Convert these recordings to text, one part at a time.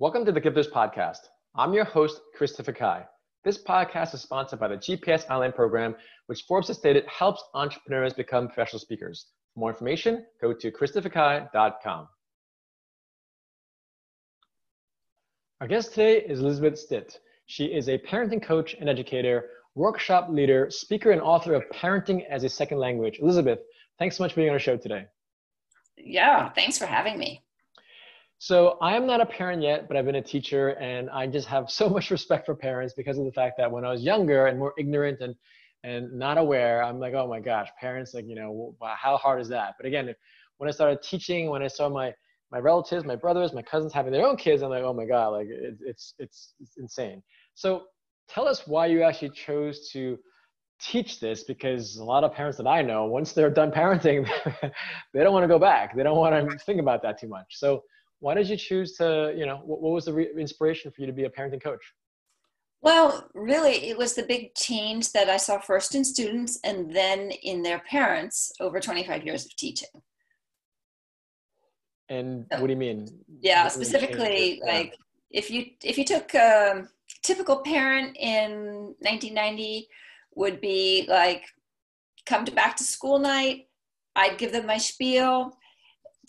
Welcome to the Gifters Podcast. I'm your host, Christopher Kai. This podcast is sponsored by the GPS Online Program, which Forbes has stated helps entrepreneurs become professional speakers. For more information, go to christopherkai.com. Our guest today is Elisabeth Stitt. She is a parenting coach and educator, workshop leader, speaker, and author of Parenting as a Second Language. Elisabeth, thanks so much for being on our show today. Yeah, thanks for having me. So I am not a parent yet, but I've been a teacher, and I just have so much respect for parents because of the fact that when I was younger and more ignorant and and not aware, I'm like, oh my gosh, parents, like you know, how hard is that? But again, when I started teaching, when I saw my my relatives, my brothers, my cousins having their own kids, I'm like, oh my god, like it, it's it's it's insane. So tell us why you actually chose to teach this because a lot of parents that I know, once they're done parenting, they don't want to go back. They don't want to think about that too much. So why did you choose to you know what, what was the re- inspiration for you to be a parenting coach? Well really it was the big change that i saw first in students and then in their parents over 25 years of teaching. And so, what do you mean? yeah specifically like if you if you took a typical parent in 1990 would be like come to back to school night i'd give them my spiel.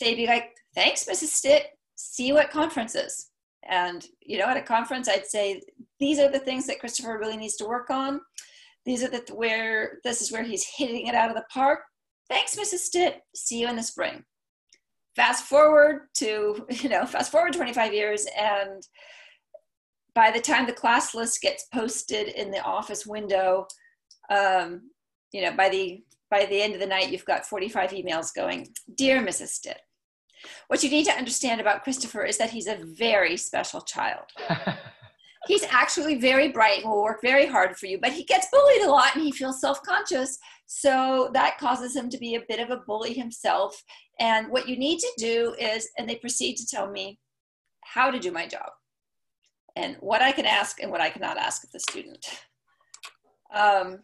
They'd be like thanks mrs stitt see you at conferences. And, you know, at a conference, I'd say, these are the things that Christopher really needs to work on. These are the where, this is where he's hitting it out of the park. Thanks, Mrs. Stitt. See you in the spring. Fast forward to, you know, fast forward 25 years and by the time the class list gets posted in the office window, um, you know, by the by the end of the night, you've got 45 emails going, Dear Mrs. Stitt, what you need to understand about Christopher is that he's a very special child. he's actually very bright and will work very hard for you, but he gets bullied a lot and he feels self conscious. So that causes him to be a bit of a bully himself. And what you need to do is, and they proceed to tell me how to do my job and what I can ask and what I cannot ask of the student. Um,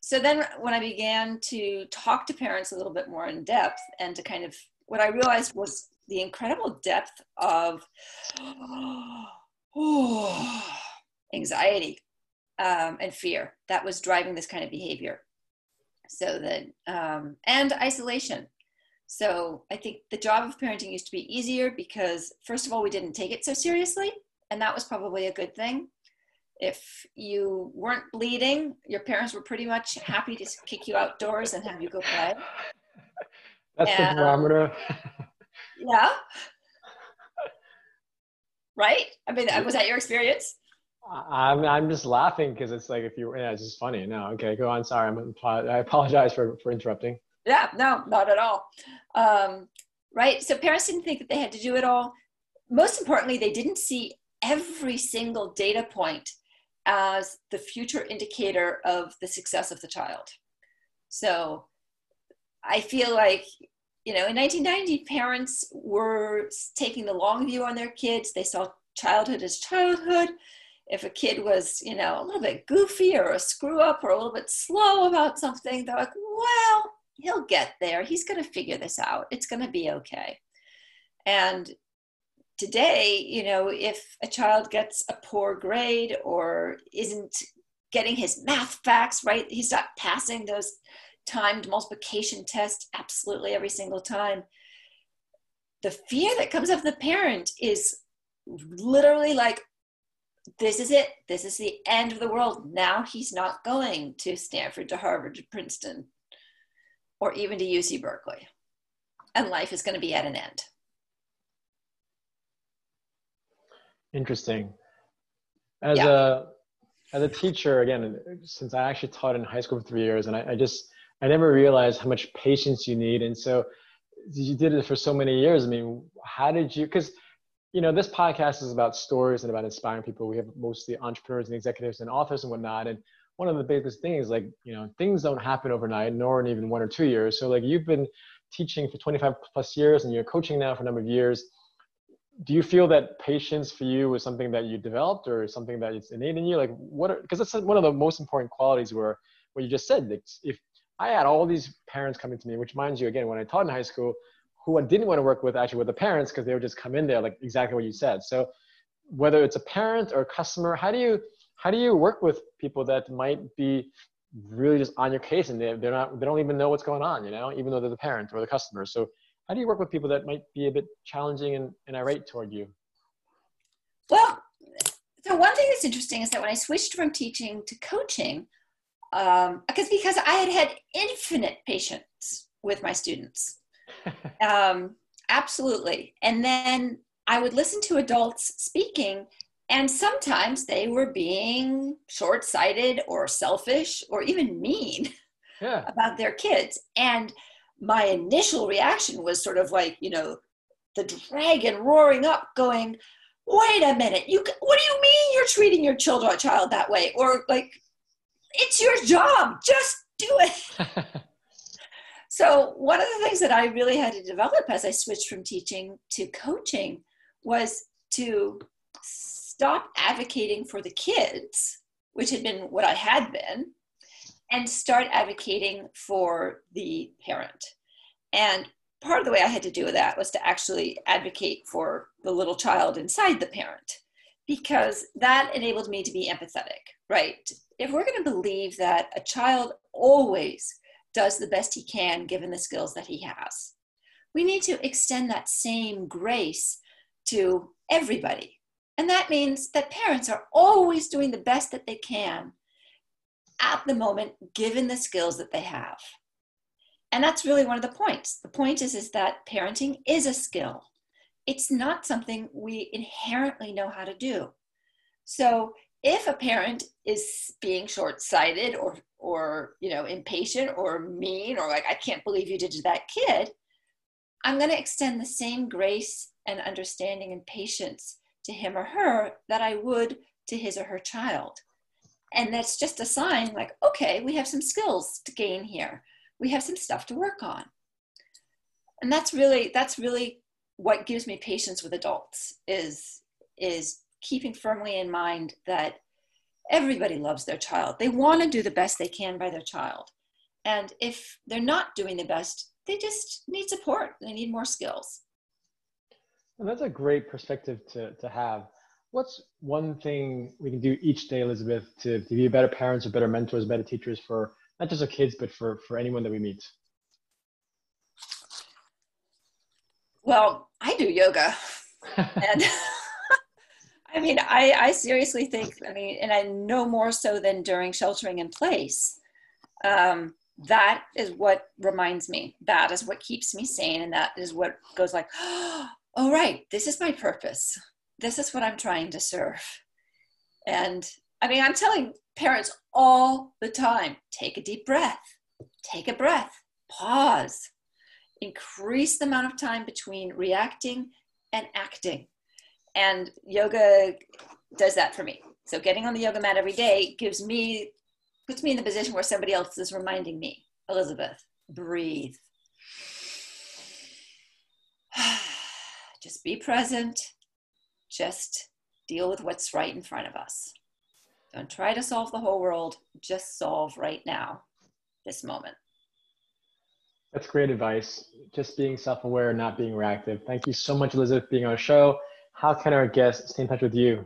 so then when I began to talk to parents a little bit more in depth and to kind of what I realized was the incredible depth of anxiety um, and fear that was driving this kind of behavior. So that, um, and isolation. So I think the job of parenting used to be easier because, first of all, we didn't take it so seriously, and that was probably a good thing. If you weren't bleeding, your parents were pretty much happy to kick you outdoors and have you go play. That's and, the barometer. yeah. right? I mean, was that your experience? I'm I'm just laughing because it's like if you yeah it's just funny. No, okay, go on. Sorry, I'm I apologize for for interrupting. Yeah, no, not at all. Um, right. So parents didn't think that they had to do it all. Most importantly, they didn't see every single data point as the future indicator of the success of the child. So I feel like, you know, in 1990, parents were taking the long view on their kids. They saw childhood as childhood. If a kid was, you know, a little bit goofy or a screw up or a little bit slow about something, they're like, well, he'll get there. He's going to figure this out. It's going to be okay. And today, you know, if a child gets a poor grade or isn't getting his math facts right, he's not passing those timed multiplication test absolutely every single time. The fear that comes of the parent is literally like, this is it. This is the end of the world. Now he's not going to Stanford, to Harvard, to Princeton, or even to UC Berkeley. And life is going to be at an end. Interesting. As yeah. a as a teacher, again, since I actually taught in high school for three years, and I, I just I never realized how much patience you need. And so you did it for so many years. I mean, how did you, because, you know, this podcast is about stories and about inspiring people. We have mostly entrepreneurs and executives and authors and whatnot. And one of the biggest things, like, you know, things don't happen overnight, nor in even one or two years. So like you've been teaching for 25 plus years and you're coaching now for a number of years. Do you feel that patience for you was something that you developed or something that it's innate in you? Like what, because that's one of the most important qualities where, what you just said, Like if I had all these parents coming to me, which minds you, again, when I taught in high school, who I didn't want to work with actually with the parents because they would just come in there like exactly what you said. So whether it's a parent or a customer, how do you how do you work with people that might be really just on your case and they, they're not they don't even know what's going on, you know, even though they're the parent or the customer. So how do you work with people that might be a bit challenging and, and irate toward you? Well, so one thing that's interesting is that when I switched from teaching to coaching, um, because because I had had infinite patience with my students, um, absolutely, and then I would listen to adults speaking, and sometimes they were being short-sighted or selfish or even mean yeah. about their kids, and my initial reaction was sort of like you know the dragon roaring up, going wait a minute you what do you mean you're treating your children child that way? Or like it's your job. Just do it. So one of the things that i really had to develop as i switched from teaching to coaching was to stop advocating for the kids which had been what i had been and start advocating for the parent. And part of the way I had to do that was to actually advocate for the little child inside the parent because that enabled me to be empathetic, right? If we're going to believe that a child always does the best he can given the skills that he has, we need to extend that same grace to everybody. And that means that parents are always doing the best that they can at the moment given the skills that they have. And that's really one of the points. The point is is that parenting is a skill. It's not something we inherently know how to do. So if a parent is being short-sighted or or you know impatient or mean or like i can't believe you did to that kid i'm going to extend the same grace and understanding and patience to him or her that i would to his or her child. And that's just a sign like okay we have some skills to gain here. We have some stuff to work on. And that's really that's really what gives me patience with adults is is keeping firmly in mind that everybody loves their child. They want to do the best they can by their child. And if they're not doing the best they just need support. They need more skills. And that's a great perspective to, to have. What's one thing we can do each day elisabeth to, to be better parents or better mentors better teachers for not just our kids, but for, for anyone that we meet? Well, I do yoga. and I mean, I, I seriously think, I mean, and I know more so than during sheltering in place. Um, that is what reminds me. That is what keeps me sane. And that is what goes like, oh, right, this is my purpose. This is what I'm trying to serve. And I mean, I'm telling parents all the time take a deep breath, take a breath, pause, increase the amount of time between reacting and acting. And yoga does that for me. So getting on the yoga mat every day gives me, puts me in the position where somebody else is reminding me, Elisabeth, breathe. Just be present. Just deal with what's right in front of us. Don't try to solve the whole world, just solve right now, this moment. That's great advice. Just being self aware, not being reactive. Thank you so much, Elisabeth, being on our show. How can our guests stay in touch with you?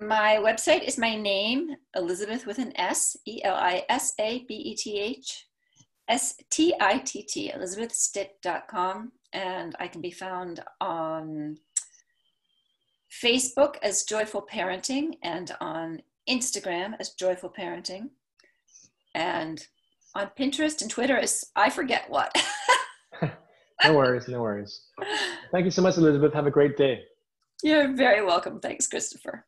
My website is my name, Elisabeth with an S, E L I S A B E T H S T I T T, elisabethstitt.com. And I can be found on Facebook as Joyful Parenting and on Instagram as Joyful Parenting. And on Pinterest and Twitter as I forget what. no worries, no worries. Thank you so much, Elisabeth. Have a great day. You're very welcome. Thanks, Christopher.